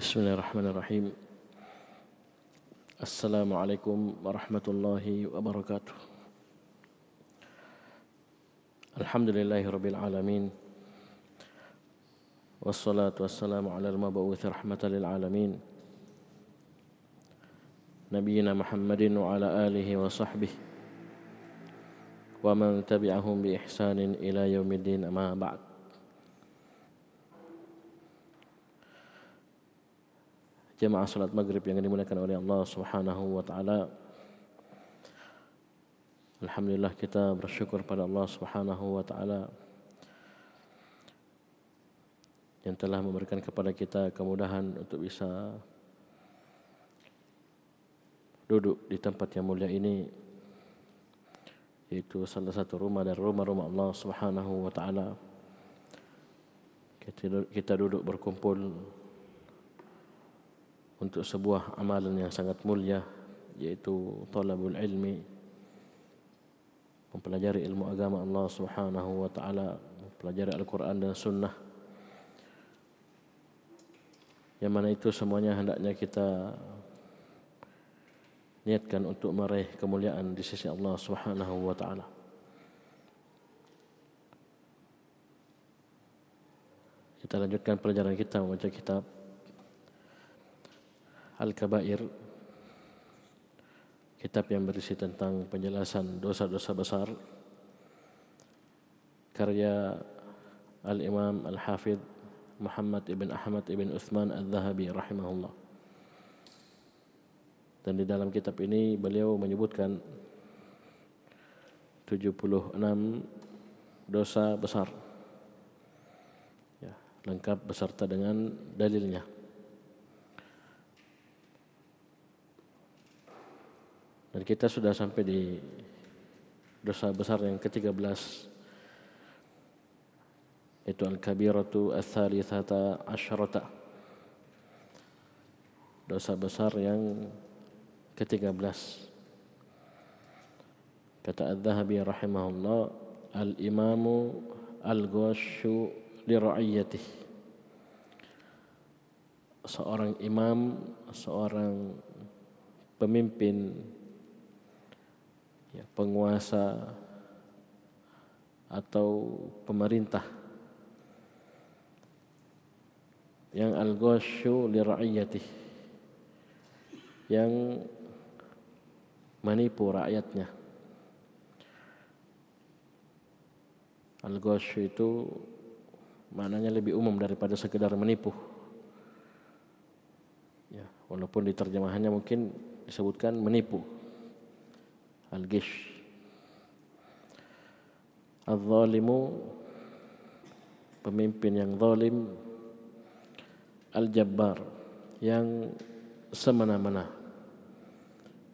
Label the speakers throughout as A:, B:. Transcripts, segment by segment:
A: بسم الله الرحمن الرحيم السلام عليكم ورحمة الله وبركاته الحمد لله رب العالمين والصلاة والسلام على المبعوث رحمة للعالمين نبينا محمد وعلى آله وصحبه ومن تبعهم بإحسان إلى يوم الدين أما بعد jemaah salat maghrib yang dimuliakan oleh Allah Subhanahu wa taala. Alhamdulillah kita bersyukur pada Allah Subhanahu wa taala yang telah memberikan kepada kita kemudahan untuk bisa duduk di tempat yang mulia ini yaitu salah satu rumah dari rumah-rumah Allah Subhanahu wa taala. Kita duduk berkumpul untuk sebuah amalan yang sangat mulia yaitu talabul ilmi mempelajari ilmu agama Allah Subhanahu wa taala mempelajari Al-Qur'an dan sunnah. Yang mana itu semuanya hendaknya kita niatkan untuk meraih kemuliaan di sisi Allah Subhanahu wa taala. Kita lanjutkan pelajaran kita membaca kitab Al-Kabair. Kitab yang berisi tentang penjelasan dosa-dosa besar. Karya Al-Imam Al-Hafidh Muhammad ibn Ahmad ibn Uthman Al-Zahabi rahimahullah. Dan di dalam kitab ini beliau menyebutkan 76 dosa besar. Ya, lengkap beserta dengan dalilnya Dan kita sudah sampai di dosa besar yang ke-13 itu al-kabiratu ats-tsalitsata. Dosa besar yang ke-13. Kata Az-Zahabi rahimahullah, al-imamu al-ghasyu li ra'iyatihi. Seorang imam, seorang pemimpin ya, penguasa atau pemerintah. Yang al-ghasyu li ra'iyatih yang menipu rakyatnya. Al-ghasyu itu maknanya lebih umum daripada sekedar menipu. Ya walaupun di terjemahannya mungkin disebutkan menipu al-gish al-zalimu pemimpin yang zalim. al-jabbar yang semena-mena.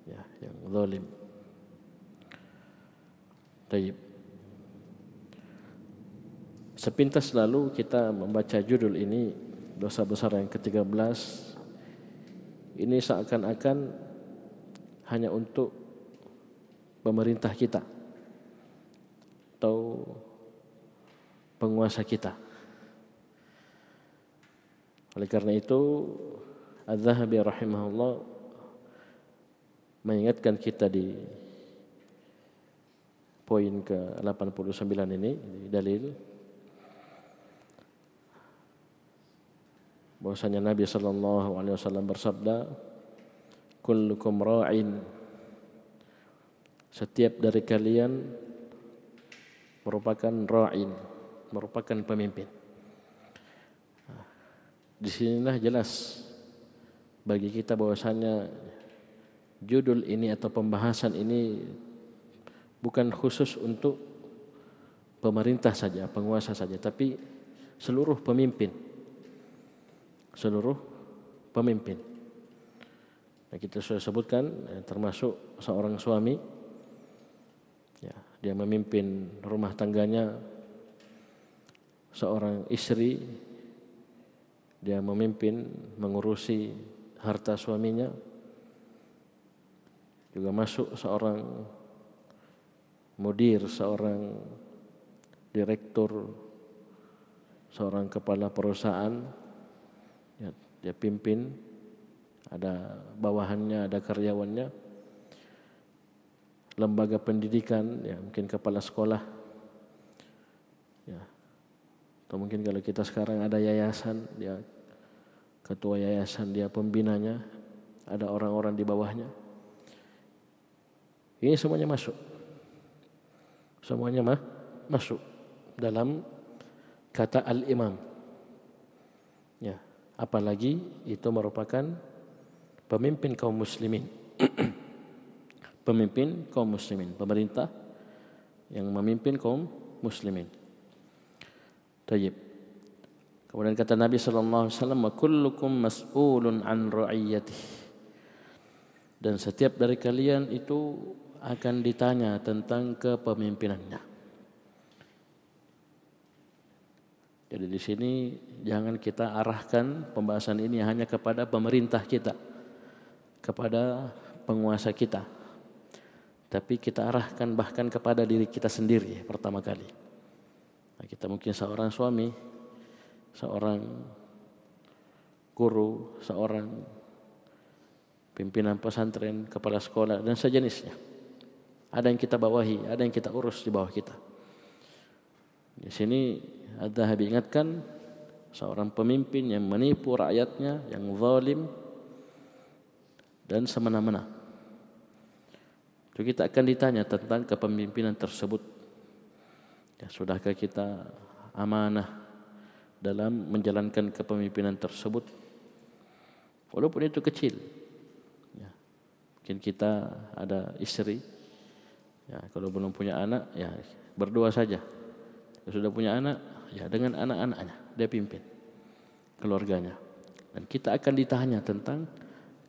A: Ya yang zalim. Taib. Sepintas lalu kita membaca judul ini dosa besar yang ke-13. Ini seakan-akan hanya untuk pemerintah kita atau penguasa kita. Oleh karena itu Az-Zahabi rahimahullah mengingatkan kita di poin ke-89 ini di dalil bahwasanya Nabi sallallahu alaihi wasallam bersabda kullukum ra'in setiap dari kalian merupakan ra'in, merupakan pemimpin. Di sinilah jelas bagi kita bahwasanya judul ini atau pembahasan ini bukan khusus untuk pemerintah saja, penguasa saja, tapi seluruh pemimpin. Seluruh pemimpin. Nah, kita sudah sebutkan eh, termasuk seorang suami dia memimpin rumah tangganya. Seorang istri dia memimpin mengurusi harta suaminya. Juga masuk seorang mudir seorang direktur seorang kepala perusahaan. Ya, dia pimpin, ada bawahannya, ada karyawannya. Lembaga pendidikan, ya mungkin kepala sekolah. Ya. Atau mungkin kalau kita sekarang ada yayasan, dia ketua yayasan, dia pembinanya, ada orang-orang di bawahnya. Ini semuanya masuk. Semuanya mah masuk dalam kata al-imam. Ya, apalagi itu merupakan pemimpin kaum muslimin. pemimpin kaum muslimin, pemerintah yang memimpin kaum muslimin. Tayyib. Kemudian kata Nabi sallallahu alaihi wasallam, "Kullukum mas'ulun an ra'iyatihi." Dan setiap dari kalian itu akan ditanya tentang kepemimpinannya. Jadi di sini jangan kita arahkan pembahasan ini hanya kepada pemerintah kita, kepada penguasa kita. Tapi kita arahkan bahkan kepada diri kita sendiri pertama kali. Nah, kita mungkin seorang suami, seorang guru, seorang pimpinan pesantren, kepala sekolah dan sejenisnya. Ada yang kita bawahi, ada yang kita urus di bawah kita. Di sini ada Habib ingatkan seorang pemimpin yang menipu rakyatnya, yang zalim dan semena-mena. Itu kita akan ditanya tentang kepemimpinan tersebut. Ya, sudahkah kita amanah dalam menjalankan kepemimpinan tersebut? Walaupun itu kecil. Ya, mungkin kita ada istri. Ya, kalau belum punya anak, ya berdua saja. Kalau sudah punya anak, ya dengan anak-anaknya dia pimpin keluarganya dan kita akan ditanya tentang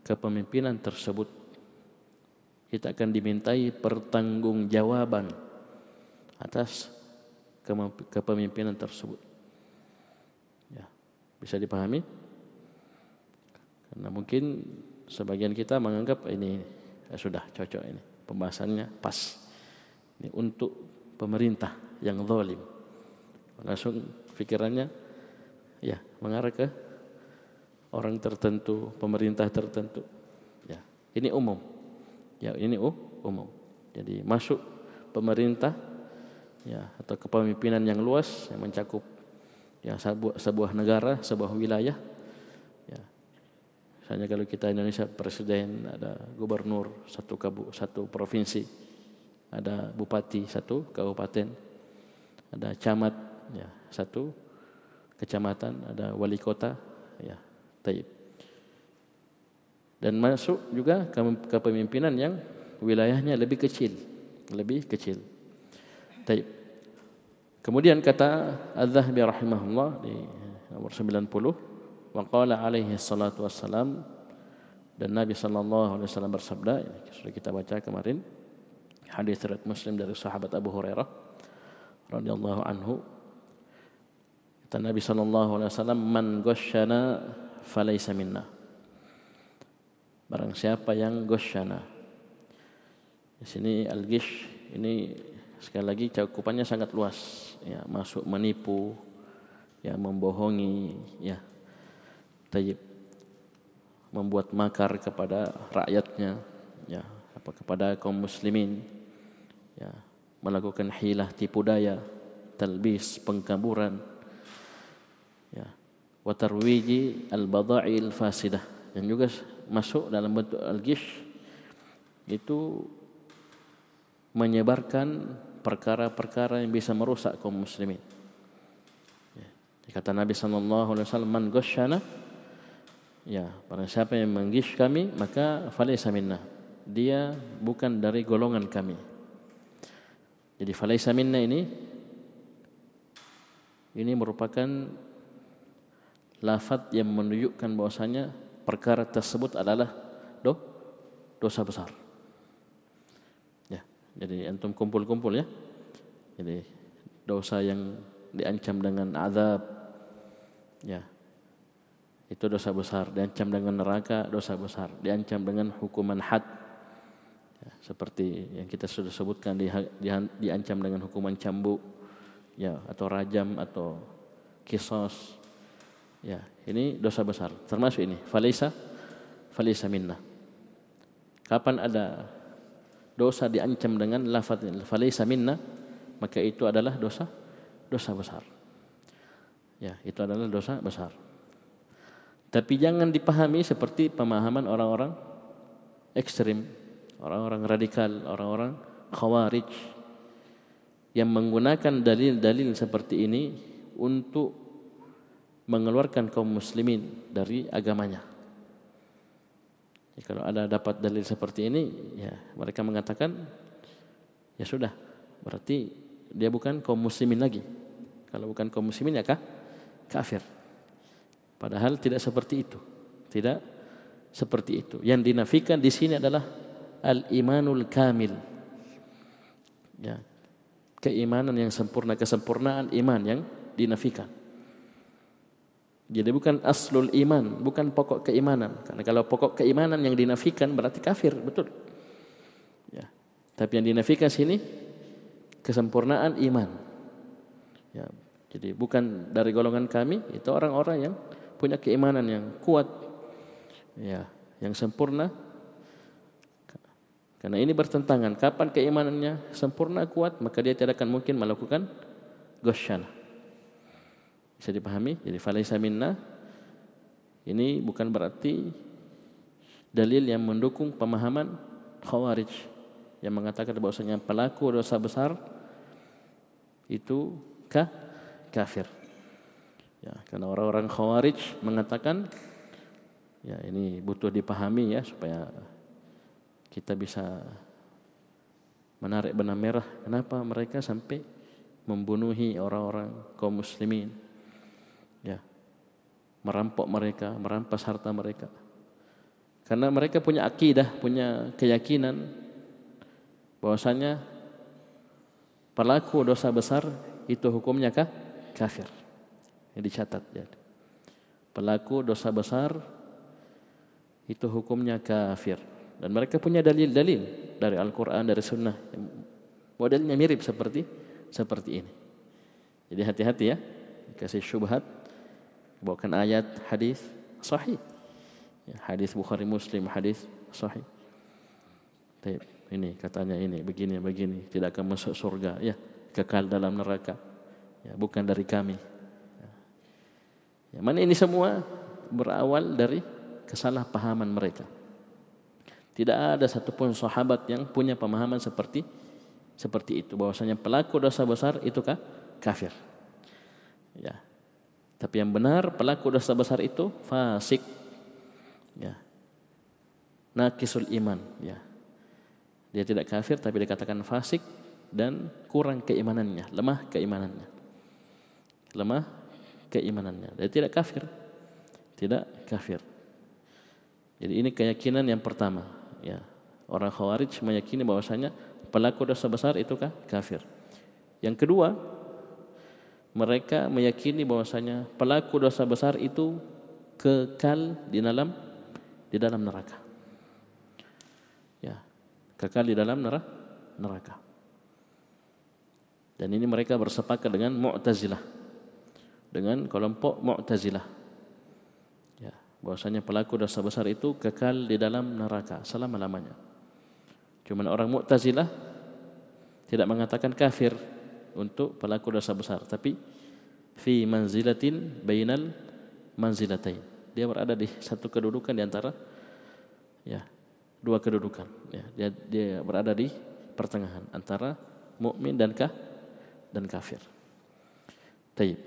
A: kepemimpinan tersebut kita akan dimintai pertanggungjawaban atas kepemimpinan tersebut ya bisa dipahami karena mungkin sebagian kita menganggap ini ya sudah cocok ini pembahasannya pas ini untuk pemerintah yang zalim langsung pikirannya ya mengarah ke orang tertentu, pemerintah tertentu. Ya, ini umum. Ya, ini umum. Jadi masuk pemerintah ya atau kepemimpinan yang luas yang mencakup ya sebuah, sebuah negara, sebuah wilayah. Ya. Misalnya kalau kita Indonesia presiden, ada gubernur satu kabu, satu provinsi, ada bupati satu kabupaten, ada camat ya satu kecamatan ada wali kota ya taib dan masuk juga ke kepemimpinan yang wilayahnya lebih kecil. Lebih kecil. Taib. Kemudian kata Az-Zahabi rahimahullah di nomor 90 wa qala alaihi salatu wassalam dan Nabi sallallahu alaihi wasallam bersabda sudah kita baca kemarin hadis riwayat Muslim dari sahabat Abu Hurairah radhiyallahu anhu. Kata Nabi sallallahu alaihi wasallam, "Man ghasyana falaysa minna." Barang siapa yang ghasyana. Di sini al-ghish ini sekali lagi cakupannya sangat luas, ya, masuk menipu, ya membohongi, ya. Tayyib. Membuat makar kepada rakyatnya, ya, apa kepada kaum muslimin, ya, melakukan hilah tipu daya, talbis, pengkaburan, ya. Wa tarwiji al bada'il fasidah dan juga masuk dalam bentuk al-gish itu menyebarkan perkara-perkara yang bisa merusak kaum muslimin. Ya. Kata Nabi sallallahu alaihi wasallam man ghasyana ya barang siapa yang menggish kami maka falaysa minna. Dia bukan dari golongan kami. Jadi falaysa minna ini ini merupakan lafaz yang menunjukkan bahwasanya perkara tersebut adalah do, dosa besar. Ya, jadi antum kumpul-kumpul ya. Jadi dosa yang diancam dengan azab ya. Itu dosa besar, diancam dengan neraka dosa besar, diancam dengan hukuman had. Ya, seperti yang kita sudah sebutkan di, di, diancam dengan hukuman cambuk ya atau rajam atau kisos ya Ini dosa besar. Termasuk ini. Falisa, falisa minna. Kapan ada dosa diancam dengan lafaz falisa minna, maka itu adalah dosa dosa besar. Ya, itu adalah dosa besar. Tapi jangan dipahami seperti pemahaman orang-orang ekstrim, orang-orang radikal, orang-orang khawarij yang menggunakan dalil-dalil seperti ini untuk mengeluarkan kaum muslimin dari agamanya. Ya, kalau ada dapat dalil seperti ini, ya mereka mengatakan ya sudah, berarti dia bukan kaum muslimin lagi. Kalau bukan kaum muslimin ya kah? Kafir. Padahal tidak seperti itu. Tidak seperti itu. Yang dinafikan di sini adalah al-imanul kamil. Ya. Keimanan yang sempurna, kesempurnaan iman yang dinafikan. Jadi bukan aslul iman, bukan pokok keimanan. Karena kalau pokok keimanan yang dinafikan berarti kafir, betul. Ya. Tapi yang dinafikan sini kesempurnaan iman. Ya. Jadi bukan dari golongan kami, itu orang-orang yang punya keimanan yang kuat, ya, yang sempurna. Karena ini bertentangan. Kapan keimanannya sempurna kuat, maka dia tidak akan mungkin melakukan gosyana. Bisa dipahami? Jadi falaisa minna ini bukan berarti dalil yang mendukung pemahaman khawarij yang mengatakan bahwasanya pelaku dosa besar itu ka kafir. Ya, karena orang-orang khawarij mengatakan ya ini butuh dipahami ya supaya kita bisa menarik benang merah kenapa mereka sampai membunuhi orang-orang kaum muslimin ya merampok mereka, merampas harta mereka. Karena mereka punya akidah, punya keyakinan bahwasanya pelaku dosa besar itu hukumnya kah? kafir. Yang dicatat ya. Pelaku dosa besar itu hukumnya kafir. Dan mereka punya dalil-dalil dari Al-Quran, dari Sunnah. Modelnya mirip seperti seperti ini. Jadi hati-hati ya. Kasih syubhat bawakan ayat hadis sahih. Ya, hadis Bukhari Muslim hadis sahih. Taib. ini katanya ini begini begini. Tidak akan masuk surga. Ya kekal dalam neraka. Ya, bukan dari kami. Ya. mana ini semua? Berawal dari kesalahpahaman mereka. Tidak ada satupun sahabat yang punya pemahaman seperti seperti itu. Bahwasanya pelaku dosa besar itu kafir. Ya tapi yang benar pelaku dosa besar itu fasik. Ya. Nakisul iman, ya. Dia tidak kafir tapi dikatakan fasik dan kurang keimanannya, lemah keimanannya. Lemah keimanannya. Dia tidak kafir. Tidak kafir. Jadi ini keyakinan yang pertama, ya. Orang Khawarij meyakini bahwasanya pelaku dosa besar itu kafir. Yang kedua, mereka meyakini bahwasanya pelaku dosa besar itu kekal di dalam di dalam neraka. Ya, kekal di dalam neraka. Dan ini mereka bersepakat dengan Mu'tazilah. Dengan kelompok Mu'tazilah. Ya, bahwasanya pelaku dosa besar itu kekal di dalam neraka selama-lamanya. Cuma orang Mu'tazilah tidak mengatakan kafir untuk pelaku dosa besar. Tapi fi manzilatin bainal manzilatain. Dia berada di satu kedudukan di antara ya dua kedudukan. Ya dia dia berada di pertengahan antara mukmin dan kah dan kafir. Taib.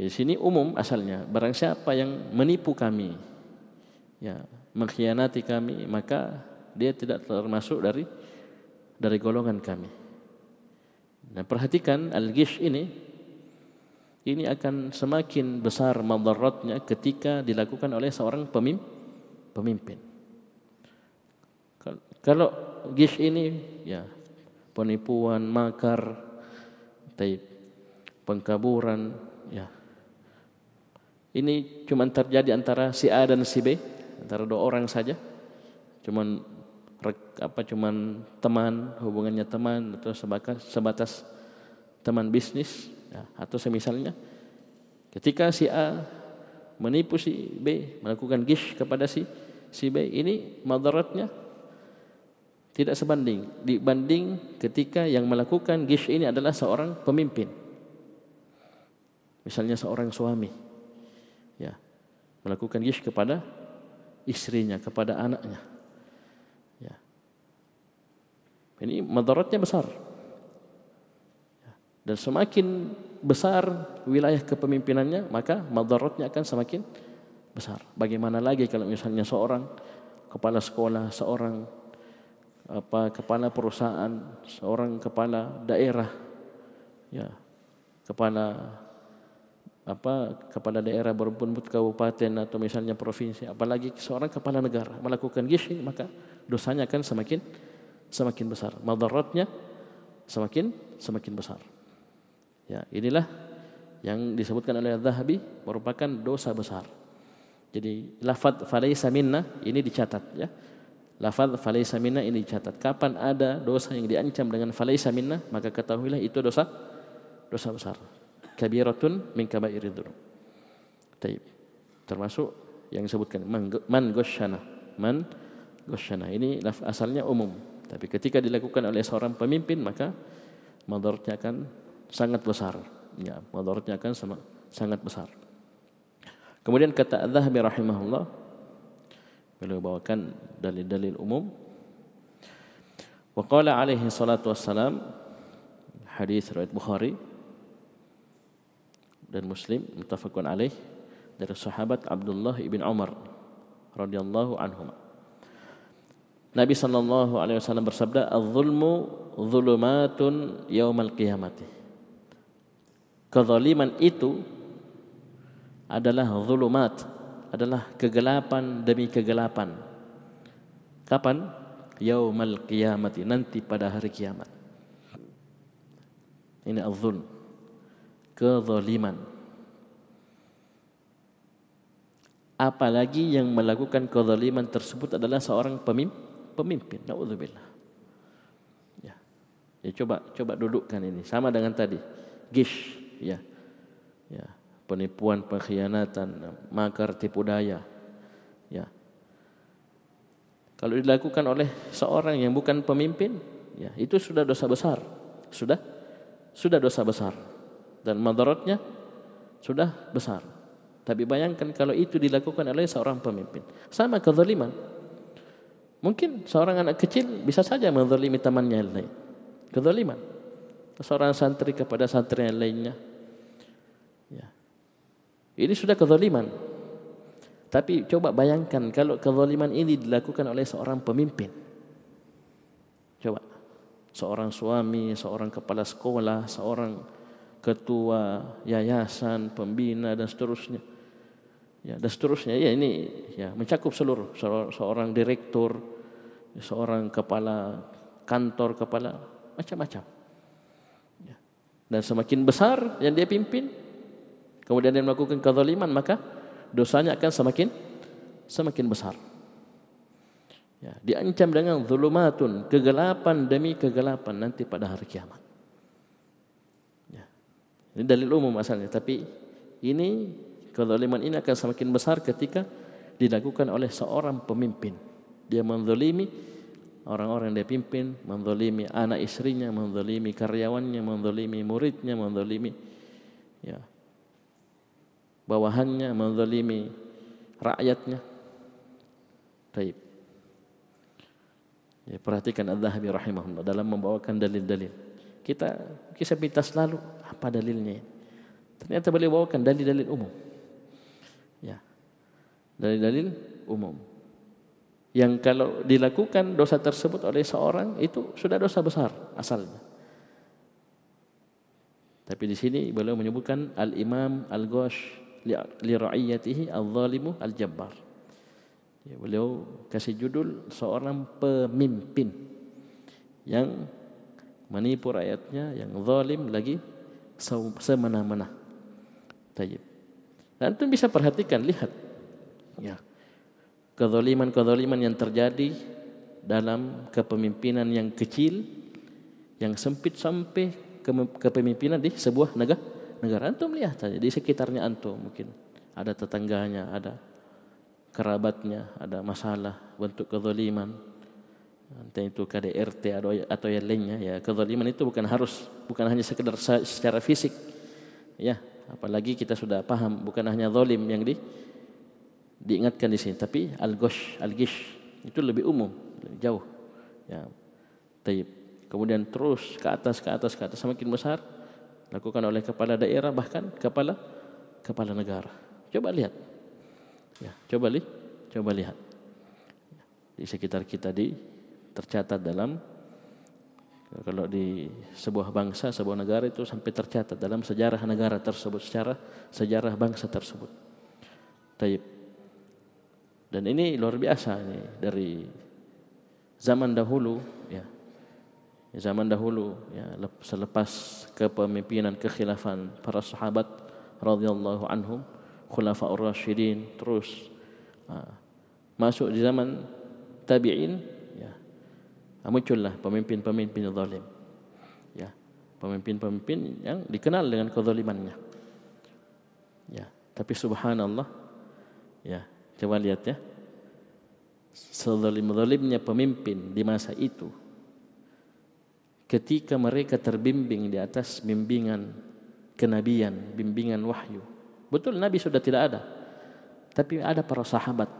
A: Di sini umum asalnya barang siapa yang menipu kami ya mengkhianati kami maka dia tidak termasuk dari dari golongan kami Nah, perhatikan al-gish ini ini akan semakin besar madaratnya ketika dilakukan oleh seorang pemimpin. Kalau gish ini ya penipuan, makar, taib, pengkaburan, ya. Ini cuma terjadi antara si A dan si B, antara dua orang saja. Cuman apa cuman teman hubungannya teman atau sebatas sebatas teman bisnis ya, atau semisalnya Ketika si A menipu si B, melakukan gish kepada si si B, ini madaratnya tidak sebanding dibanding ketika yang melakukan gish ini adalah seorang pemimpin. Misalnya seorang suami ya, melakukan gish kepada istrinya, kepada anaknya. Ya. Ini madaratnya besar. Dan semakin besar wilayah kepemimpinannya, maka madaratnya akan semakin besar. Bagaimana lagi kalau misalnya seorang kepala sekolah, seorang apa kepala perusahaan, seorang kepala daerah, ya, kepala apa kepala daerah berpun kabupaten atau misalnya provinsi, apalagi seorang kepala negara melakukan gish maka dosanya akan semakin semakin besar, madaratnya semakin semakin besar. Ya, inilah yang disebutkan oleh Zahabi merupakan dosa besar. Jadi lafaz falaisa minna ini dicatat ya. Lafaz falaisa minna ini dicatat. Kapan ada dosa yang diancam dengan falaisa minna, maka ketahuilah itu dosa dosa besar. Kabiratun min kabairid dzunub. Termasuk yang disebutkan man goshana. Man goshana. Ini asalnya umum. Tapi ketika dilakukan oleh seorang pemimpin maka madaratnya akan sangat besar. Ya, madaratnya akan sama, sangat besar. Kemudian kata Az-Zahabi rahimahullah beliau bawakan dalil-dalil umum. Wa qala alaihi salatu wassalam hadis riwayat Bukhari dan Muslim muttafaqun alaih dari sahabat Abdullah ibn Umar radhiyallahu anhuma. Nabi sallallahu alaihi wasallam bersabda, "Az-zulmu dzulumatun yaumal qiyamati." kezaliman itu adalah zulumat, adalah kegelapan demi kegelapan. Kapan? Yaumal qiyamati, nanti pada hari kiamat. Ini az-zulm. Kezaliman. Apalagi yang melakukan kezaliman tersebut adalah seorang pemimpin. Pemimpin. Nauzubillah. Ya. ya coba coba dudukkan ini. Sama dengan tadi. Gish. Ya. Ya. Penipuan pengkhianatan makar tipu daya. Ya. Kalau dilakukan oleh seorang yang bukan pemimpin ya itu sudah dosa besar. Sudah? Sudah dosa besar. Dan madaratnya sudah besar. Tapi bayangkan kalau itu dilakukan oleh seorang pemimpin. Sama kezaliman mungkin seorang anak kecil bisa saja menzalimi temannya yang lain kezaliman seorang santri kepada santri yang lainnya ini sudah kezaliman. Tapi coba bayangkan kalau kezaliman ini dilakukan oleh seorang pemimpin. Coba. Seorang suami, seorang kepala sekolah, seorang ketua yayasan, pembina dan seterusnya. Ya, dan seterusnya. Ya ini ya mencakup seluruh seorang direktur, seorang kepala kantor, kepala macam-macam. Ya. Dan semakin besar yang dia pimpin, kemudian dia melakukan kezaliman maka dosanya akan semakin semakin besar. Ya, diancam dengan zulumatun, kegelapan demi kegelapan nanti pada hari kiamat. Ya. Ini dalil umum asalnya, tapi ini kezaliman ini akan semakin besar ketika dilakukan oleh seorang pemimpin. Dia menzalimi orang-orang yang dia pimpin, menzalimi anak istrinya, menzalimi karyawannya, menzalimi muridnya, menzalimi ya, bawahannya, menzalimi rakyatnya. Taib. Ya, perhatikan Al-Zahabi rahimahullah dalam membawakan dalil-dalil. Kita kisah pintas selalu apa dalilnya. Ternyata beliau bawakan dalil-dalil umum. Dalil-dalil umum. Yang kalau dilakukan dosa tersebut oleh seorang itu sudah dosa besar asalnya. Tapi di sini beliau menyebutkan Al-Imam Al-Ghosh li ra'iyatihi al-zalimu al-jabbar. Ya, beliau kasih judul seorang pemimpin yang menipu rakyatnya, yang zalim lagi semena-mena. Tayyib. Dan bisa perhatikan, lihat. Ya. Kezaliman-kezaliman yang terjadi dalam kepemimpinan yang kecil, yang sempit sampai kepemimpinan di sebuah negara, negara antum lihat saja di sekitarnya antum mungkin ada tetangganya, ada kerabatnya, ada masalah bentuk kezaliman. Entah itu KDRT atau yang lainnya ya kezaliman itu bukan harus bukan hanya sekedar secara fisik ya apalagi kita sudah paham bukan hanya zalim yang di diingatkan di sini tapi al-ghosh al-gish itu lebih umum lebih jauh ya taib kemudian terus ke atas ke atas ke atas semakin besar lakukan oleh kepala daerah bahkan kepala kepala negara Coba lihat. Ya, coba li, coba lihat. Di sekitar kita di tercatat dalam kalau di sebuah bangsa, sebuah negara itu sampai tercatat dalam sejarah negara tersebut, secara sejarah bangsa tersebut. Taib. Dan ini luar biasa ini dari zaman dahulu ya. Zaman dahulu ya selepas kepemimpinan kekhilafan para sahabat radhiyallahu anhum khulafaur rasyidin terus ha, masuk di zaman tabi'in ya muncullah pemimpin-pemimpin zalim ya pemimpin-pemimpin yang dikenal dengan kezalimannya ya tapi subhanallah ya coba lihat ya sezalim-zalimnya pemimpin di masa itu ketika mereka terbimbing di atas bimbingan kenabian bimbingan wahyu Betul Nabi sudah tidak ada. Tapi ada para sahabat.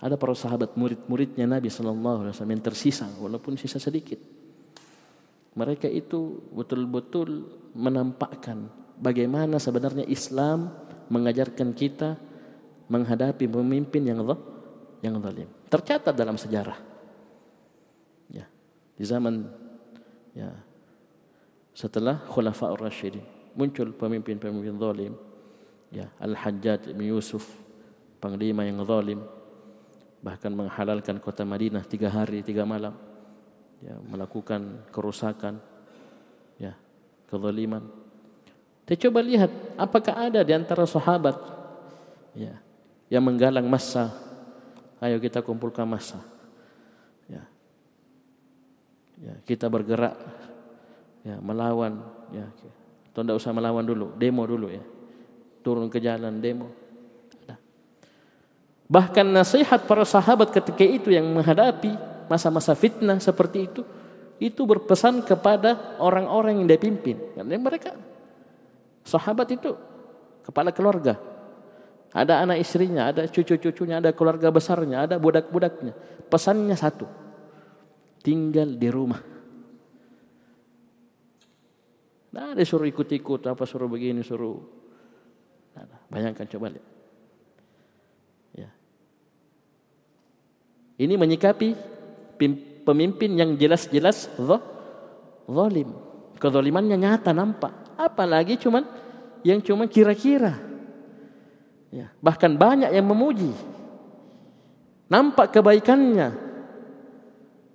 A: Ada para sahabat murid-muridnya Nabi sallallahu alaihi wasallam yang tersisa walaupun sisa sedikit. Mereka itu betul-betul menampakkan bagaimana sebenarnya Islam mengajarkan kita menghadapi pemimpin yang yang zalim. Tercatat dalam sejarah. Ya, di zaman ya setelah Khulafaur Rasyidin muncul pemimpin-pemimpin zalim ya Al-Hajjaj bin Yusuf panglima yang zalim bahkan menghalalkan kota Madinah tiga hari tiga malam ya melakukan kerusakan ya kezaliman kita coba lihat apakah ada di antara sahabat ya yang menggalang massa ayo kita kumpulkan massa ya ya kita bergerak ya melawan ya Tuan tidak usah melawan dulu, demo dulu ya. Turun ke jalan demo. Bahkan nasihat para sahabat ketika itu yang menghadapi masa-masa fitnah seperti itu, itu berpesan kepada orang-orang yang dia pimpin. Karena mereka sahabat itu kepala keluarga. Ada anak istrinya, ada cucu-cucunya, ada keluarga besarnya, ada budak-budaknya. Pesannya satu. Tinggal di rumah. Nah, dia suruh ikut-ikut, apa suruh begini, suruh. Nah, bayangkan coba lihat. Ya. Ini menyikapi pemimpin yang jelas-jelas zalim. Kezalimannya nyata nampak. Apalagi cuman yang cuma kira-kira. Ya, bahkan banyak yang memuji. Nampak kebaikannya.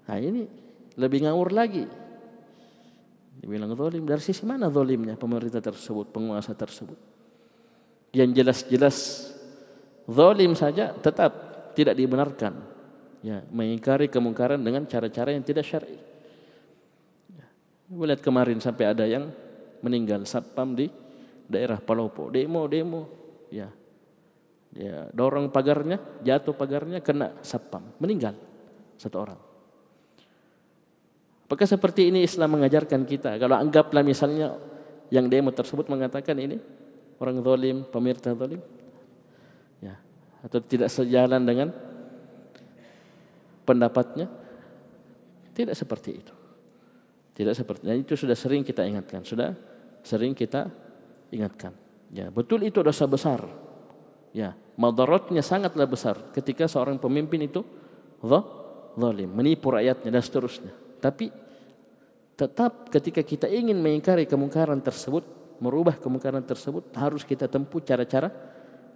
A: Nah ini lebih ngawur lagi. Dibilang zalim. Dari sisi mana zalimnya pemerintah tersebut, penguasa tersebut? Yang jelas-jelas zalim saja tetap tidak dibenarkan. Ya, mengingkari kemungkaran dengan cara-cara yang tidak syar'i. Ya. Lihat kemarin sampai ada yang meninggal satpam di daerah Palopo. Demo, demo. Ya. Ya, dorong pagarnya, jatuh pagarnya kena satpam, meninggal satu orang. Apakah seperti ini Islam mengajarkan kita? Kalau anggaplah misalnya yang demo tersebut mengatakan ini orang zalim, pemirsa zalim. Ya, atau tidak sejalan dengan pendapatnya? Tidak seperti itu. Tidak seperti itu. Itu sudah sering kita ingatkan, sudah sering kita ingatkan. Ya, betul itu dosa besar. Ya, madaratnya sangatlah besar ketika seorang pemimpin itu zalim, menipu rakyatnya dan seterusnya. Tapi tetap ketika kita ingin mengingkari kemungkaran tersebut, merubah kemungkaran tersebut, harus kita tempuh cara-cara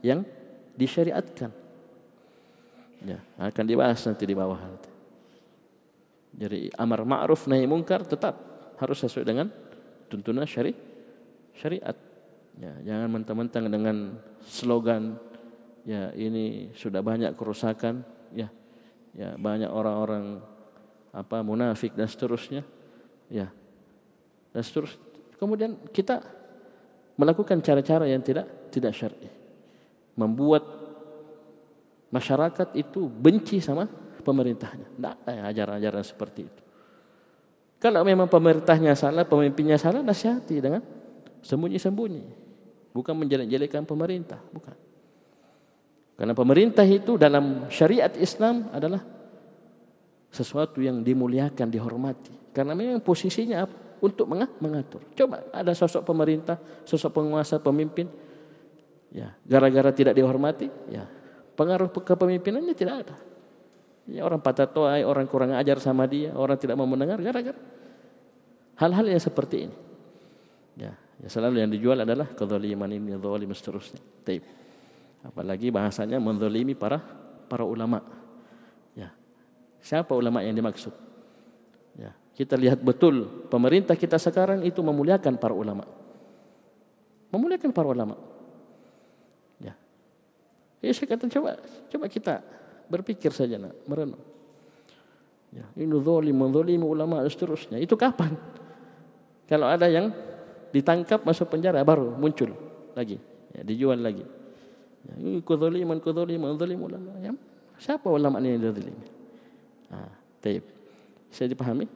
A: yang disyariatkan. Ya, akan dibahas nanti di bawah. Jadi amar ma'ruf nahi mungkar tetap harus sesuai dengan tuntunan syari syariat. Ya, jangan mentang-mentang dengan slogan ya ini sudah banyak kerusakan, ya. Ya, banyak orang-orang apa munafik dan seterusnya Ya. Dan seterusnya. Kemudian kita melakukan cara-cara yang tidak tidak syar'i. Membuat masyarakat itu benci sama pemerintahnya. Tidak ada ajaran-ajaran seperti itu. Kalau memang pemerintahnya salah, pemimpinnya salah, nasihati dengan sembunyi-sembunyi. Bukan menjelek-jelekan pemerintah, bukan. Karena pemerintah itu dalam syariat Islam adalah sesuatu yang dimuliakan, dihormati. Karena memang posisinya apa? Untuk mengatur. Coba ada sosok pemerintah, sosok penguasa, pemimpin. Ya, gara-gara tidak dihormati, ya pengaruh kepemimpinannya tidak ada. Ya, orang patah toai, orang kurang ajar sama dia, orang tidak mau mendengar gara-gara hal-hal yang seperti ini. Ya, ya selalu yang dijual adalah kezaliman ini, zalim seterusnya. Taib. Apalagi bahasanya menzalimi para para ulama. Ya. Siapa ulama yang dimaksud? Ya, kita lihat betul pemerintah kita sekarang itu memuliakan para ulama. Memuliakan para ulama. Ya. Ya saya kata coba coba kita Berpikir saja nak, merenung. Ya, ini zalim, menzalim ulama dan seterusnya. Itu kapan? Kalau ada yang ditangkap masuk penjara baru muncul lagi, ya, dijual lagi. Ya, ini kezaliman, kezaliman, zalim ulama. Ya, siapa ulama ini yang zalim? Ah, taib. Saya dipahami?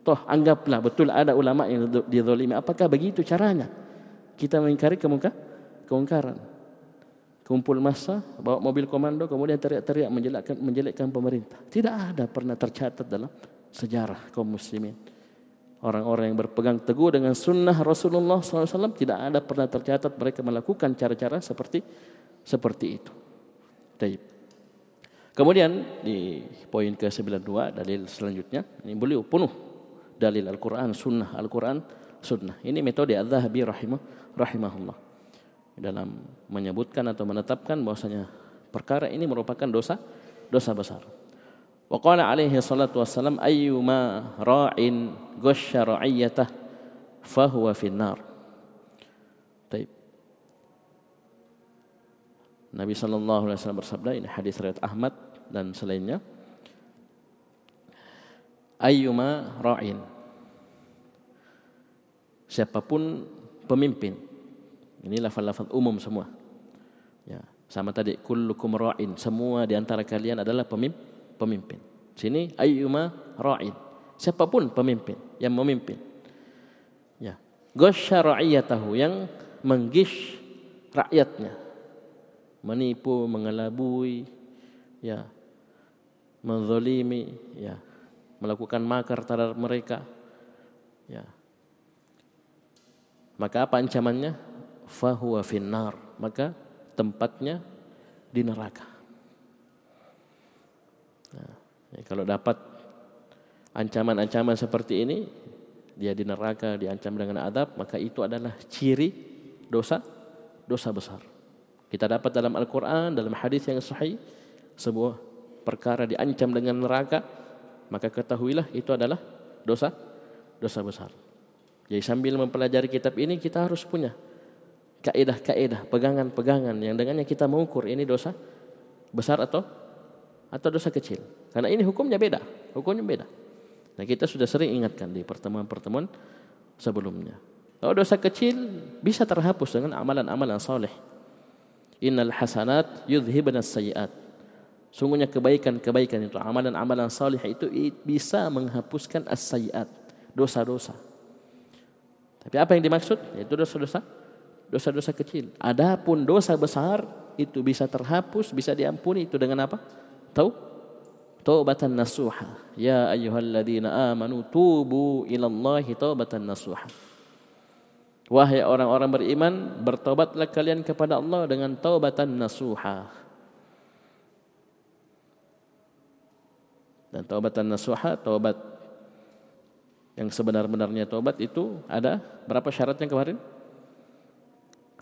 A: Toh anggaplah betul ada ulama yang dizalimi. Apakah begitu caranya? Kita mengingkari kemuka, kemungkaran kumpul massa, bawa mobil komando, kemudian teriak-teriak menjelekkan, menjelekkan pemerintah. Tidak ada pernah tercatat dalam sejarah kaum muslimin. Orang-orang yang berpegang teguh dengan sunnah Rasulullah SAW tidak ada pernah tercatat mereka melakukan cara-cara seperti seperti itu. Taib. Kemudian di poin ke-92 dalil selanjutnya ini beliau penuh dalil Al-Qur'an, sunnah Al-Qur'an, sunnah. Ini metode Az-Zahabi rahimah rahimahullah dalam menyebutkan atau menetapkan bahwasanya perkara ini merupakan dosa dosa besar. Wa qala alaihi salatu wassalam ayyuma ra'in fahuwa finnar. Baik. Nabi sallallahu alaihi wasallam bersabda ini hadis riwayat Ahmad dan selainnya ayyuma ra'in siapa pun pemimpin ini lafaz-lafaz umum semua. Ya, sama tadi kullukum ra'in, semua di antara kalian adalah pemimpin. Sini ayyuma ra'in. Siapa pun pemimpin yang memimpin. Ya. Ghasya ra'iyatahu yang menggish rakyatnya. Menipu, mengelabui, ya. Menzalimi, ya. Melakukan makar terhadap mereka. Ya. Maka apa ancamannya? fahuwa finnar maka tempatnya di neraka. Nah, ya kalau dapat ancaman-ancaman seperti ini, dia di neraka diancam dengan adab, maka itu adalah ciri dosa dosa besar. Kita dapat dalam Al-Quran, dalam hadis yang sahih, sebuah perkara diancam dengan neraka, maka ketahuilah itu adalah dosa dosa besar. Jadi sambil mempelajari kitab ini kita harus punya kaidah-kaidah, pegangan-pegangan yang dengannya kita mengukur ini dosa besar atau atau dosa kecil. Karena ini hukumnya beda, hukumnya beda. Nah, kita sudah sering ingatkan di pertemuan-pertemuan sebelumnya. Kalau dosa kecil bisa terhapus dengan amalan-amalan soleh. Innal hasanat yudhibna sayiat. Sungguhnya kebaikan-kebaikan itu, amalan-amalan soleh itu bisa menghapuskan as-sayiat, dosa-dosa. Tapi apa yang dimaksud? Yaitu dosa-dosa dosa-dosa kecil. Adapun dosa besar itu bisa terhapus, bisa diampuni itu dengan apa? Tahu? Taubatan nasuha. Ya ayyuhalladzina amanu tubu ilallahi taubatan nasuha. Wahai orang-orang beriman, bertobatlah kalian kepada Allah dengan taubatan nasuha. Dan taubatan nasuha, taubat yang sebenar-benarnya taubat itu ada berapa syaratnya kemarin?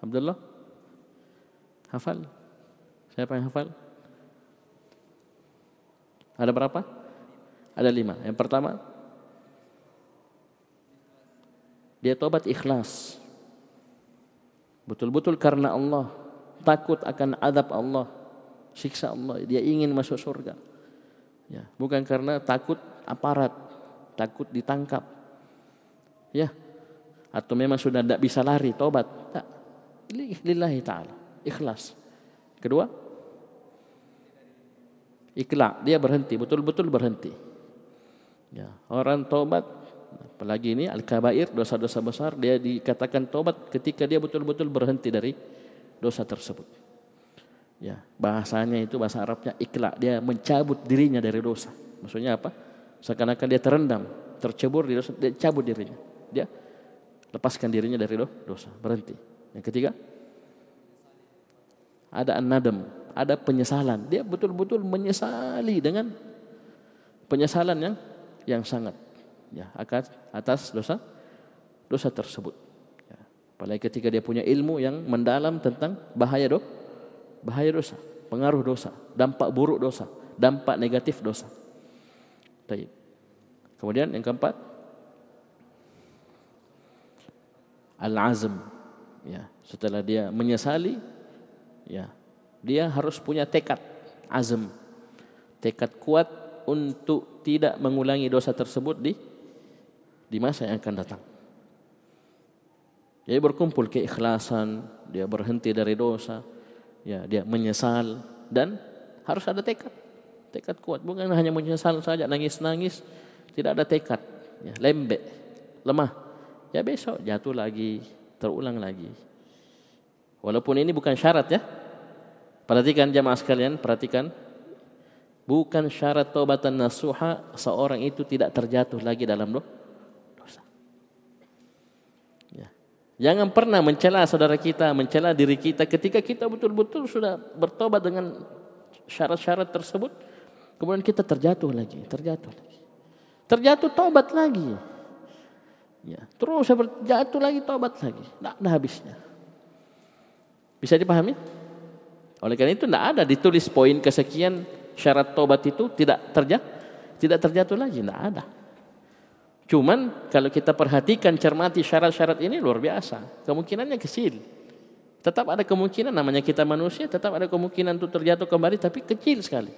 A: Abdullah? Hafal? Siapa yang hafal? Ada berapa? Ada lima. Yang pertama, dia tobat ikhlas. Betul-betul karena Allah. Takut akan adab Allah. Siksa Allah. Dia ingin masuk surga. Ya, bukan karena takut aparat. Takut ditangkap. Ya. Atau memang sudah tidak bisa lari. Tobat. Tak lillahi taala, ikhlas. Kedua, ikhlas, dia berhenti, betul-betul berhenti. Ya, orang tobat apalagi ini al-kabair dosa-dosa besar dia dikatakan tobat ketika dia betul-betul berhenti dari dosa tersebut. Ya, bahasanya itu bahasa Arabnya ikhlas, dia mencabut dirinya dari dosa. Maksudnya apa? Seakan-akan dia terendam, tercebur di dosa, dia cabut dirinya. Dia lepaskan dirinya dari dosa, berhenti. Yang ketiga, ada an-nadam, ada penyesalan. Dia betul-betul menyesali dengan penyesalan yang yang sangat ya akan atas dosa dosa tersebut. Ya. Apalagi ketika dia punya ilmu yang mendalam tentang bahaya do, bahaya dosa, pengaruh dosa, dampak buruk dosa, dampak negatif dosa. Kemudian yang keempat al-azm ya setelah dia menyesali ya dia harus punya tekad azm tekad kuat untuk tidak mengulangi dosa tersebut di di masa yang akan datang. Jadi berkumpul keikhlasan, dia berhenti dari dosa, ya dia menyesal dan harus ada tekad. Tekad kuat, bukan hanya menyesal saja, nangis-nangis, tidak ada tekad, ya, lembek, lemah. Ya besok jatuh lagi, terulang lagi. Walaupun ini bukan syarat ya. Perhatikan jamaah sekalian, perhatikan Bukan syarat taubatan nasuha seorang itu tidak terjatuh lagi dalam dosa. Ya. Jangan pernah mencela saudara kita, mencela diri kita ketika kita betul-betul sudah bertobat dengan syarat-syarat tersebut. Kemudian kita terjatuh lagi, terjatuh lagi. Terjatuh tobat lagi. Ya, terus jatuh lagi tobat lagi. Tidak ada habisnya. Bisa dipahami? Oleh karena itu tidak ada ditulis poin kesekian syarat tobat itu tidak terjatuh tidak terjatuh lagi, tidak ada. Cuman kalau kita perhatikan cermati syarat-syarat ini luar biasa, kemungkinannya kecil. Tetap ada kemungkinan namanya kita manusia, tetap ada kemungkinan untuk terjatuh kembali tapi kecil sekali.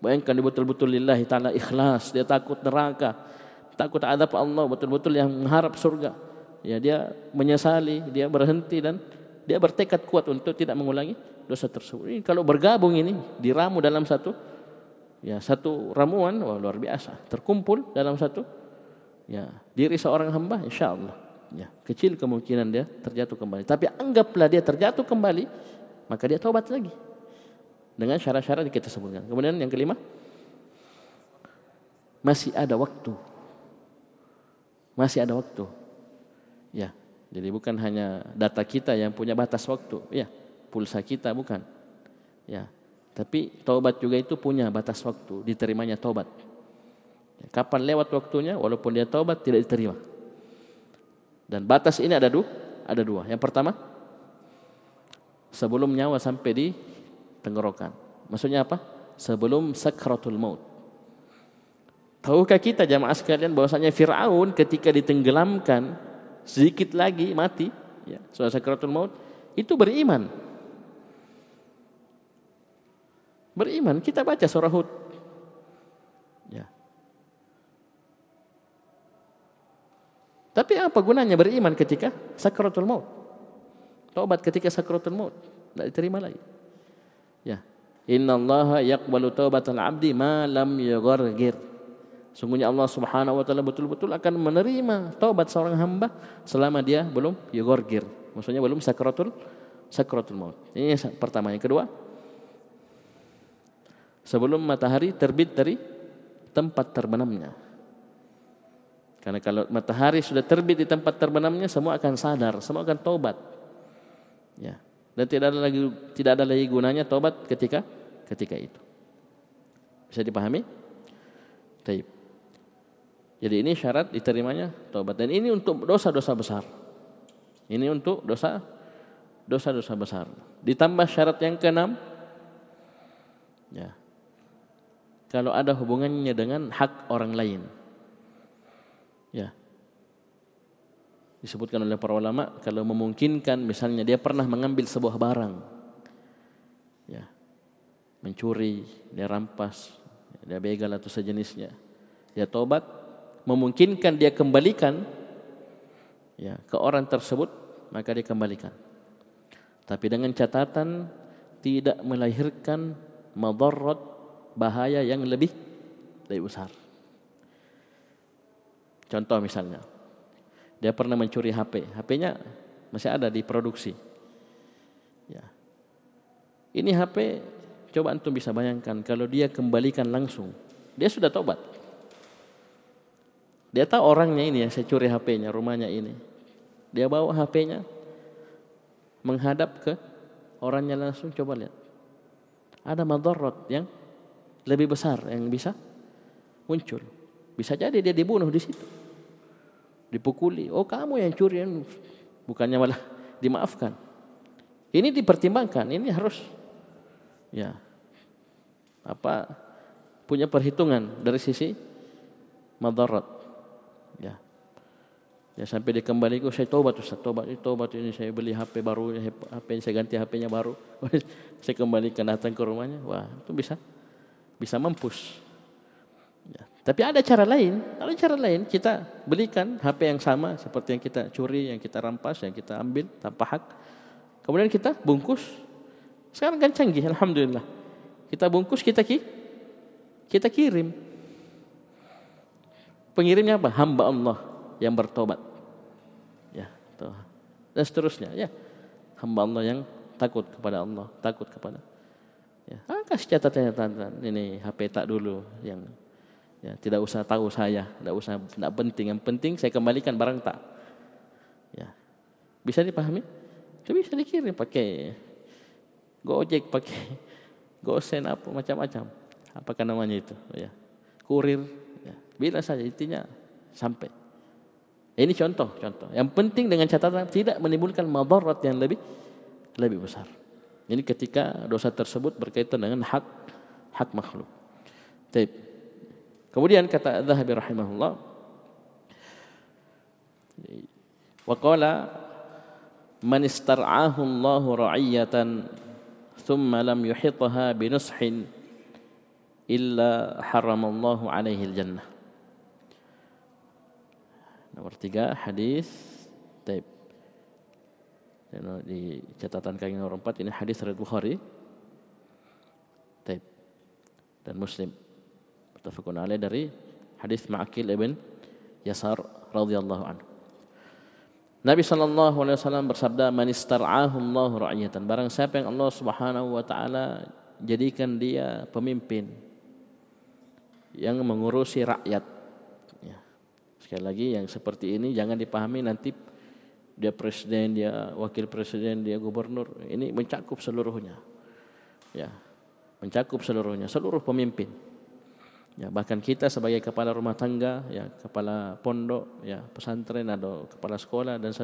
A: Bayangkan dia betul-betul lillahi taala ikhlas, dia takut neraka, takut adab Allah, betul-betul yang mengharap surga. Ya dia menyesali, dia berhenti dan dia bertekad kuat untuk tidak mengulangi dosa tersebut. Ini kalau bergabung ini diramu dalam satu ya satu ramuan wah, luar biasa. Terkumpul dalam satu ya diri seorang hamba insya Allah ya kecil kemungkinan dia terjatuh kembali. Tapi anggaplah dia terjatuh kembali maka dia taubat lagi dengan syarat-syarat yang kita sebutkan. Kemudian yang kelima masih ada waktu. Masih ada waktu. Ya, jadi bukan hanya data kita yang punya batas waktu. Ya, pulsa kita bukan. Ya. Tapi taubat juga itu punya batas waktu diterimanya taubat. Kapan lewat waktunya walaupun dia taubat tidak diterima. Dan batas ini ada dua, ada dua. Yang pertama sebelum nyawa sampai di tenggorokan. Maksudnya apa? Sebelum sakratul maut. Tahukah kita jamaah sekalian bahwasanya Firaun ketika ditenggelamkan sedikit lagi mati, ya, sudah sakratul maut, itu beriman. Beriman, kita baca surah Hud. Tapi apa gunanya beriman ketika sakratul maut? Taubat ketika sakratul maut, tidak diterima lagi. Ya. Inna Allah yaqbalu taubatal abdi ma lam yughargir. Sungguhnya Allah Subhanahu wa taala betul-betul akan menerima taubat seorang hamba selama dia belum yughargir. Maksudnya belum sakratul sakratul maut. Ini yang pertama. Yang kedua, sebelum matahari terbit dari tempat terbenamnya. Karena kalau matahari sudah terbit di tempat terbenamnya, semua akan sadar, semua akan tobat. Ya. Dan tidak ada lagi tidak ada lagi gunanya tobat ketika ketika itu. Bisa dipahami? Taib. Jadi ini syarat diterimanya tobat dan ini untuk dosa-dosa besar. Ini untuk dosa dosa-dosa besar. Ditambah syarat yang keenam ya, kalau ada hubungannya dengan hak orang lain. Ya. Disebutkan oleh para ulama kalau memungkinkan misalnya dia pernah mengambil sebuah barang. Ya. Mencuri, dia rampas, dia begal atau sejenisnya. Dia tobat, memungkinkan dia kembalikan ya ke orang tersebut, maka dia kembalikan. Tapi dengan catatan tidak melahirkan madarat bahaya yang lebih lebih besar. Contoh misalnya, dia pernah mencuri HP, HP-nya masih ada di produksi. Ya. Ini HP, coba antum bisa bayangkan kalau dia kembalikan langsung, dia sudah tobat. Dia tahu orangnya ini ya, saya curi HP-nya, rumahnya ini. Dia bawa HP-nya, menghadap ke orangnya langsung, coba lihat. Ada madarat yang lebih besar yang bisa muncul. Bisa jadi dia dibunuh di situ. Dipukuli. Oh kamu yang curi. Bukannya malah dimaafkan. Ini dipertimbangkan. Ini harus ya apa punya perhitungan dari sisi madarat. Ya. Ya sampai dikembalikan saya tobat Ustaz, tobat tobat ini saya beli HP baru, HP saya ganti HP-nya baru. saya kembalikan datang ke rumahnya. Wah, itu bisa bisa mampus. Tapi ada cara lain, ada cara lain kita belikan HP yang sama seperti yang kita curi, yang kita rampas, yang kita ambil tanpa hak. Kemudian kita bungkus. Sekarang kan canggih, alhamdulillah. Kita bungkus, kita ki, kita kirim. Pengirimnya apa? Hamba Allah yang bertobat. Ya, tuh. dan seterusnya. Ya, hamba Allah yang takut kepada Allah, takut kepada. Ya, ah, kasih catatan-catatan. Ini HP tak dulu yang Ya, tidak usah tahu saya, tidak usah tidak penting. Yang penting saya kembalikan barang tak. Ya. Bisa dipahami? Itu bisa dikirim pakai Gojek, pakai Gosen apa macam-macam. Apakah namanya itu? Ya. Kurir. Ya. Bila saja intinya sampai. Ini contoh, contoh. Yang penting dengan catatan tidak menimbulkan madarat yang lebih lebih besar. Ini ketika dosa tersebut berkaitan dengan hak hak makhluk. Taip. Kemudian kata Zahabi rahimahullah wa qala man istar'ahu Allah ra'iyatan thumma lam yuhitha bi nushin illa haramallahu alaihi al-jannah. Nomor tiga hadis Taib. Di catatan kaki nomor empat ini hadis riwayat Bukhari. Taib. Dan Muslim. Muttafaqun alaih dari hadis Ma'akil ibn Yasar radhiyallahu anhu. Nabi sallallahu alaihi wasallam bersabda, "Man istar'ahu Allah ra'iyatan." Barang siapa yang Allah Subhanahu wa taala jadikan dia pemimpin yang mengurusi rakyat. Ya. Sekali lagi yang seperti ini jangan dipahami nanti dia presiden, dia wakil presiden, dia gubernur. Ini mencakup seluruhnya. Ya. Mencakup seluruhnya, seluruh pemimpin. Ya, bahkan kita sebagai kepala rumah tangga, ya, kepala pondok, ya, pesantren atau kepala sekolah dan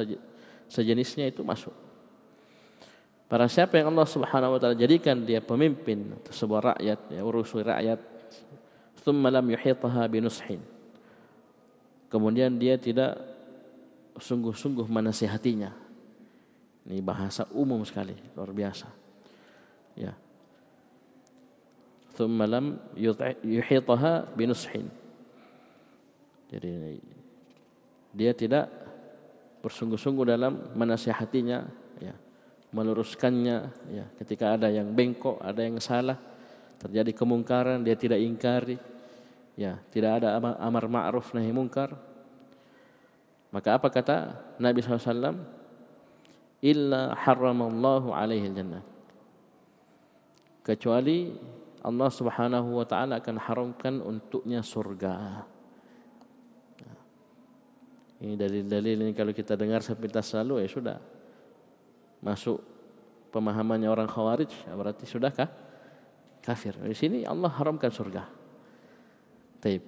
A: sejenisnya itu masuk. Para siapa yang Allah Subhanahu wa taala jadikan dia pemimpin sebuah rakyat, ya, urusi rakyat, thumma lam yuhitaha binushin. Kemudian dia tidak sungguh-sungguh menasihatinya. Ini bahasa umum sekali, luar biasa. Ya, thumma lam yuhitaha binushin. Jadi dia tidak bersungguh-sungguh dalam menasihatinya, ya, meluruskannya, ya, ketika ada yang bengkok, ada yang salah, terjadi kemungkaran, dia tidak ingkari, ya, tidak ada amar ma'ruf nahi mungkar. Maka apa kata Nabi SAW? Illa haramallahu alaihi jannah. Kecuali Allah Subhanahu wa taala akan haramkan untuknya surga. Ini dalil-dalil ini kalau kita dengar sepintas selalu ya sudah masuk pemahamannya orang khawarij ya berarti sudahkah kafir. Di sini Allah haramkan surga. Taib.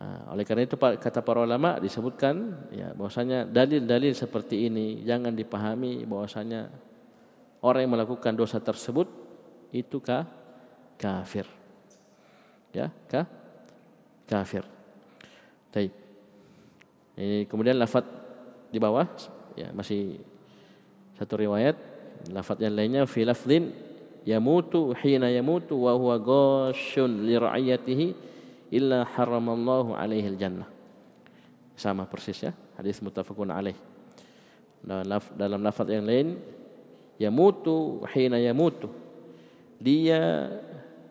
A: Nah, oleh karena itu kata para ulama disebutkan ya bahwasanya dalil-dalil seperti ini jangan dipahami bahwasanya orang yang melakukan dosa tersebut itu kah kafir. Ya, ka? kafir. Baik. Ini kemudian lafaz di bawah ya masih satu riwayat lafaz yang lainnya fi lafdhin yamutu hina yamutu wa huwa ghashun li ra'iyatihi illa haramallahu alaihi jannah. Sama persis ya, hadis muttafaqun alaih. Dalam lafaz yang lain yamutu hina yamutu. Dia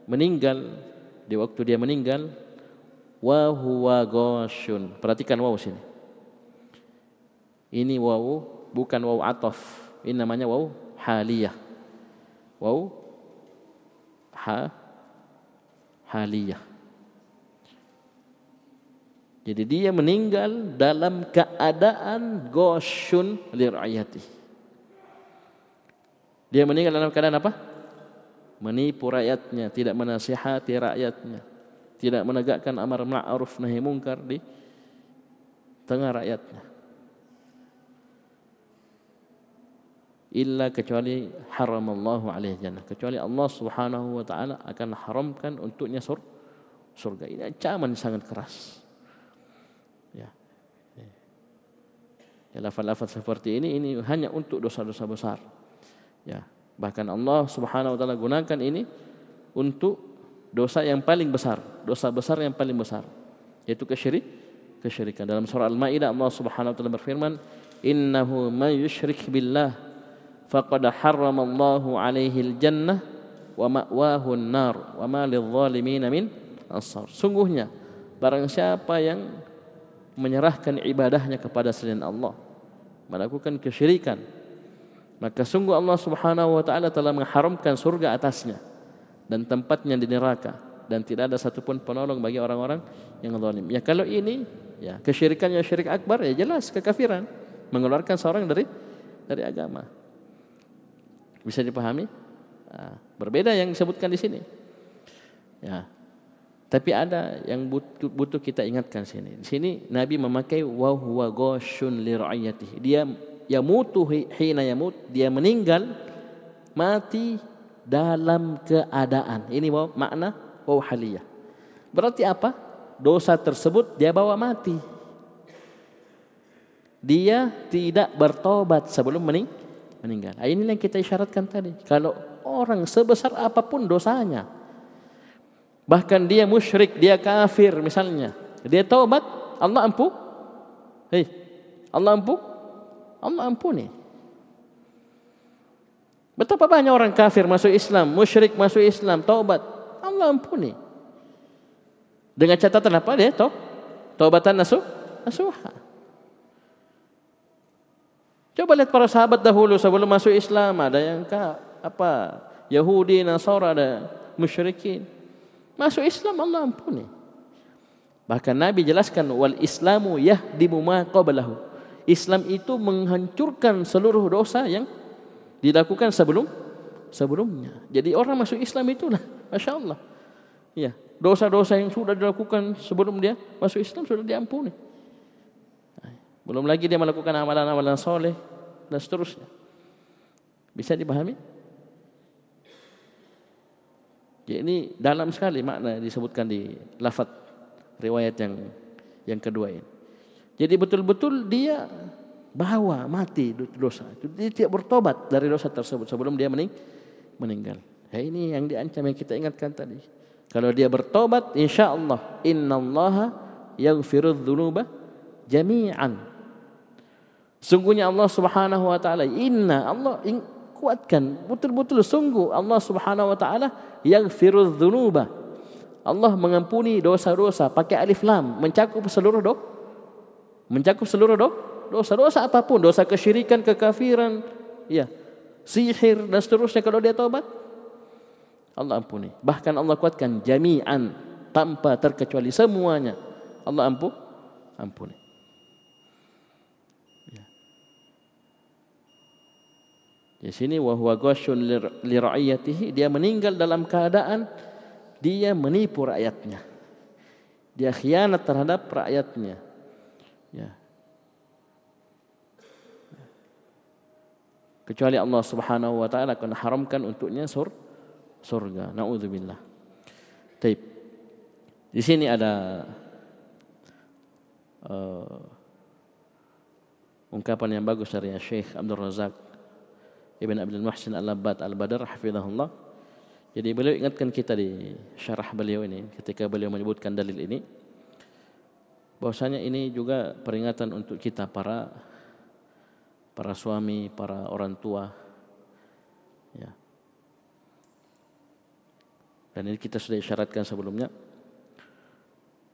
A: meninggal di waktu dia meninggal wa huwa ghashun. Perhatikan waw sini. Ini waw bukan waw ataf. Ini namanya waw haliyah. Waw ha haliyah. Jadi dia meninggal dalam keadaan goshun lirayati. Dia meninggal dalam keadaan apa? Menipu rakyatnya, tidak menasihati rakyatnya, tidak menegakkan amar ma'ruf nahi mungkar di tengah rakyatnya. Illa kecuali haramallahu alaihi jannah. Kecuali Allah subhanahu wa ta'ala akan haramkan untuknya surga. Ini ancaman sangat keras. Ya, lafaz-lafaz seperti ini ini hanya untuk dosa-dosa besar. Ya, bahkan Allah Subhanahu wa taala gunakan ini untuk dosa yang paling besar, dosa besar yang paling besar, yaitu kesyirik, kesyirikan. Dalam surah Al-Maidah Allah Subhanahu wa taala berfirman, "Innahu may yusyrik billah faqad harrama Allahu 'alaihi al-jannah wa ma'wahu an-nar wa ma lidh-dhalimin min ansar." Sungguhnya barang siapa yang menyerahkan ibadahnya kepada selain Allah melakukan kesyirikan maka sungguh Allah Subhanahu wa taala telah mengharamkan surga atasnya dan tempatnya di neraka. Dan tidak ada satupun penolong bagi orang-orang yang zalim. Ya kalau ini ya kesyirikan yang syirik akbar ya jelas kekafiran. Mengeluarkan seorang dari dari agama. Bisa dipahami? Nah, berbeda yang disebutkan di sini. Ya tapi ada yang butuh, butuh kita ingatkan sini. Di sini Nabi memakai wa huwa ghashun li ra'iyatihi. Dia yamutu hina yamut, dia meninggal mati dalam keadaan. Ini makna wa haliyah. Berarti apa? Dosa tersebut dia bawa mati. Dia tidak bertobat sebelum mening meninggal. Nah, ini yang kita isyaratkan tadi. Kalau orang sebesar apa pun dosanya, Bahkan dia musyrik, dia kafir misalnya. Dia taubat, Allah ampu. Hei, Allah ampu. Allah ampuni. Betapa banyak orang kafir masuk Islam, musyrik masuk Islam, taubat. Allah ampuni. Dengan catatan apa dia? Tau? Taubatan nasuh? Nasuha. Coba lihat para sahabat dahulu sebelum masuk Islam ada yang apa Yahudi, Nasara, ada musyrikin. Masuk Islam Allah ampuni. Bahkan Nabi jelaskan wal Islamu yahdimu ma qablahu. Islam itu menghancurkan seluruh dosa yang dilakukan sebelum sebelumnya. Jadi orang masuk Islam itulah, masya Allah. Ya, dosa-dosa yang sudah dilakukan sebelum dia masuk Islam sudah diampuni. Belum lagi dia melakukan amalan-amalan soleh dan seterusnya. Bisa dipahami? Ya, ini dalam sekali makna disebutkan di lafaz riwayat yang yang kedua ini. Jadi betul-betul dia bawa mati dosa. Dia tidak bertobat dari dosa tersebut sebelum dia mening meninggal. Ya, ini yang diancam yang kita ingatkan tadi. Kalau dia bertobat, insya Allah, Inna Allah yang dzunuba jami'an. Sungguhnya Allah Subhanahu wa taala, inna Allah kuatkan betul-betul sungguh Allah Subhanahu wa taala yang dzunuba. Allah mengampuni dosa-dosa pakai alif lam mencakup seluruh do mencakup seluruh do dosa-dosa apa pun, dosa kesyirikan, kekafiran, ya, sihir dan seterusnya kalau dia tobat Allah ampuni. Bahkan Allah kuatkan jami'an tanpa terkecuali semuanya. Allah ampu ampuni. Di sini wa huwa ghashun li ra'iyatihi dia meninggal dalam keadaan dia menipu rakyatnya. Dia khianat terhadap rakyatnya. Ya. Kecuali Allah Subhanahu wa taala akan haramkan untuknya sur surga. Nauzubillah. Taib. Di sini ada uh, ungkapan yang bagus dari Syekh Abdul Razak Ibn Abdul Muhsin Al-Abbad Al-Badar hafizahullah. Jadi beliau ingatkan kita di syarah beliau ini ketika beliau menyebutkan dalil ini bahwasanya ini juga peringatan untuk kita para para suami, para orang tua. Ya. Dan ini kita sudah isyaratkan sebelumnya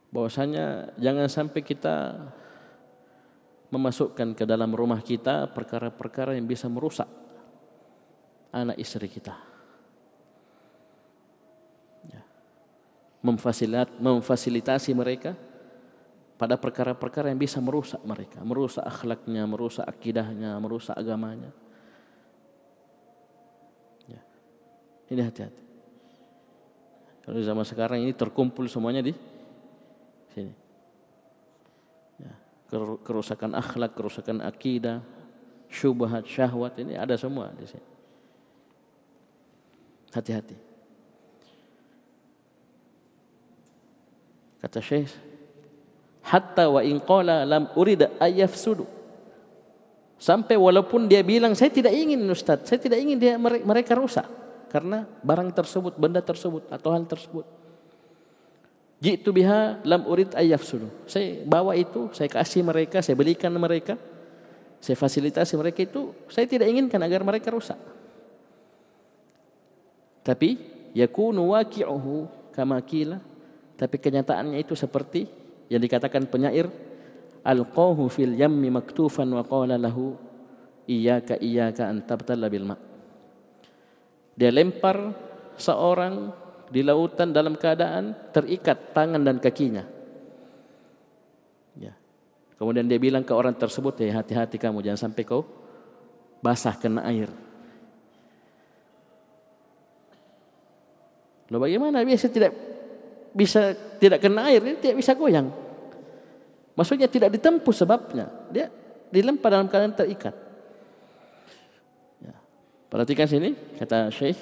A: bahwasanya jangan sampai kita memasukkan ke dalam rumah kita perkara-perkara yang bisa merusak anak istri kita. Ya. Memfasilitasi mereka pada perkara-perkara yang bisa merusak mereka, merusak akhlaknya, merusak akidahnya, merusak agamanya. Ya. Ini hati-hati. Kalau zaman sekarang ini terkumpul semuanya di sini. Ya. Kerusakan akhlak, kerusakan akidah, syubhat, syahwat ini ada semua di sini. Hati-hati. Kata Syekh, hatta wa in qala lam urida ayafsudu. Sampai walaupun dia bilang saya tidak ingin Ustaz, saya tidak ingin dia mereka rusak karena barang tersebut, benda tersebut atau hal tersebut. Jitu biha lam urid ayafsudu. Saya bawa itu, saya kasih mereka, saya belikan mereka, saya fasilitasi mereka itu, saya tidak inginkan agar mereka rusak. Tapi yakunu waqi'uhu kama kila. Tapi kenyataannya itu seperti yang dikatakan penyair alqahu fil yammi maktufan wa qala lahu iyyaka iyyaka an tabtala bil ma. Dia lempar seorang di lautan dalam keadaan terikat tangan dan kakinya. Ya. Kemudian dia bilang ke orang tersebut, "Ya hati-hati kamu jangan sampai kau basah kena air." Loh bagaimana biasa tidak bisa tidak kena air, dia tidak bisa goyang. Maksudnya tidak ditempuh sebabnya. Dia dilempar dalam keadaan terikat. Ya. Perhatikan sini kata Syekh,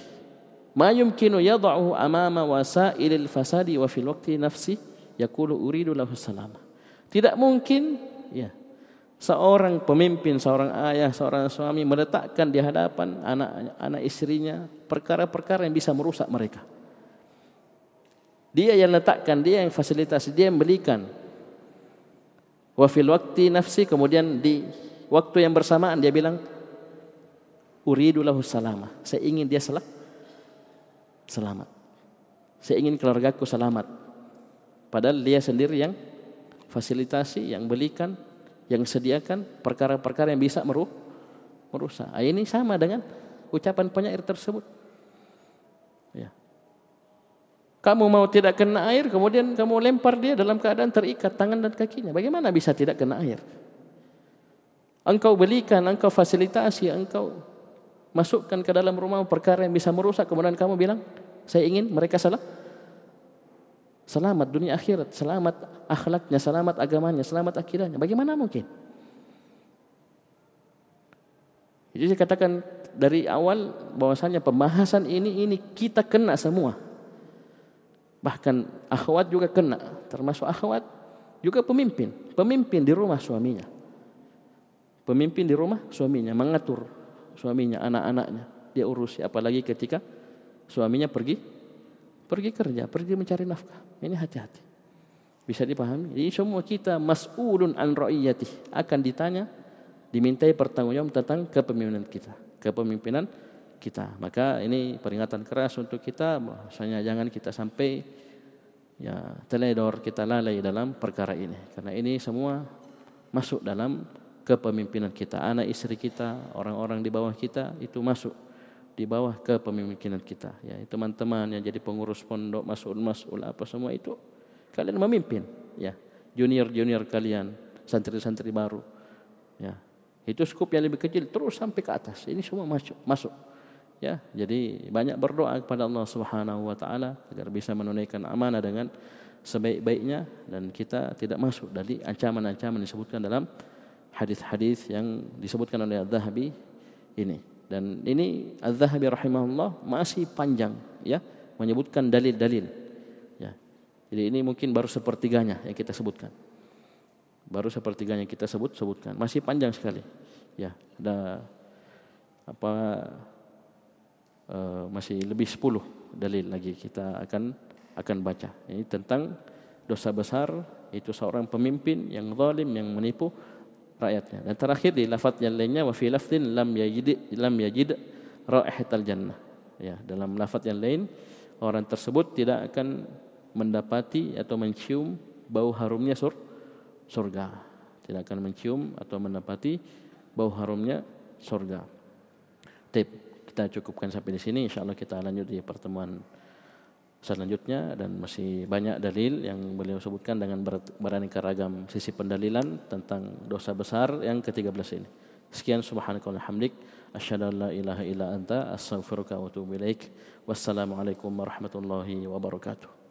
A: "Ma yumkinu yad'uhu amama wasailil fasadi wa fil waqti nafsi yaqulu uridu lahu salama." Tidak mungkin ya seorang pemimpin, seorang ayah, seorang suami meletakkan di hadapan anak anak istrinya perkara-perkara yang bisa merusak mereka. Dia yang letakkan, dia yang fasilitasi, dia yang belikan. Wa fil waqti nafsi kemudian di waktu yang bersamaan dia bilang uridu lahu salama. Saya ingin dia salah selamat. Saya ingin keluargaku selamat. Padahal dia sendiri yang fasilitasi, yang belikan, yang sediakan perkara-perkara yang bisa merusak. Ah, ini sama dengan ucapan penyair tersebut. Kamu mau tidak kena air, kemudian kamu lempar dia dalam keadaan terikat tangan dan kakinya. Bagaimana bisa tidak kena air? Engkau belikan, engkau fasilitasi, engkau masukkan ke dalam rumah perkara yang bisa merusak. Kemudian kamu bilang, saya ingin mereka salah. Selamat dunia akhirat, selamat akhlaknya, selamat agamanya, selamat akidahnya. Bagaimana mungkin? Jadi saya katakan dari awal bahwasanya pembahasan ini ini kita kena semua. Bahkan akhwat juga kena, termasuk akhwat juga pemimpin, pemimpin di rumah suaminya. Pemimpin di rumah suaminya mengatur suaminya, anak-anaknya, dia urusi apalagi ketika suaminya pergi pergi kerja, pergi mencari nafkah. Ini hati-hati. Bisa dipahami? Jadi semua kita mas'ulun an ra'iyati akan ditanya dimintai pertanggungjawaban tentang kepemimpinan kita, kepemimpinan kita. Maka ini peringatan keras untuk kita bahwasanya jangan kita sampai ya teledor kita lalai dalam perkara ini. Karena ini semua masuk dalam kepemimpinan kita. Anak istri kita, orang-orang di bawah kita itu masuk di bawah kepemimpinan kita. Ya, teman-teman yang jadi pengurus pondok, masuk-masuk apa semua itu kalian memimpin, ya. Junior-junior kalian, santri-santri baru. Ya. Itu skup yang lebih kecil terus sampai ke atas. Ini semua masuk, masuk. Ya, jadi banyak berdoa kepada Allah Subhanahu wa taala agar bisa menunaikan amanah dengan sebaik-baiknya dan kita tidak masuk dari ancaman-ancaman disebutkan dalam hadis-hadis yang disebutkan oleh Az-Zahabi ini. Dan ini Az-Zahabi rahimahullah masih panjang ya menyebutkan dalil-dalil. Ya. Jadi ini mungkin baru sepertiganya yang kita sebutkan. Baru sepertiganya yang kita sebut sebutkan. Masih panjang sekali. Ya, ada apa Eh, masih lebih 10 dalil lagi kita akan akan baca. Ini tentang dosa besar itu seorang pemimpin yang zalim yang menipu rakyatnya. Dan terakhir di lafaz yang lainnya wa fi lafdin lam yajid lam yajid raihatal jannah. Ya, dalam lafaz yang lain orang tersebut tidak akan mendapati atau mencium bau harumnya sur surga. Tidak akan mencium atau mendapati bau harumnya surga. Tip, kita cukupkan sampai di sini. Insyaallah kita lanjut di pertemuan selanjutnya dan masih banyak dalil yang beliau sebutkan dengan beraneka ragam sisi pendalilan tentang dosa besar yang ke-13 ini. Sekian subhanakallahumma hamdik asyhadu an la ilaha illa anta astaghfiruka wa atubu ilaik. Wassalamualaikum warahmatullahi wabarakatuh.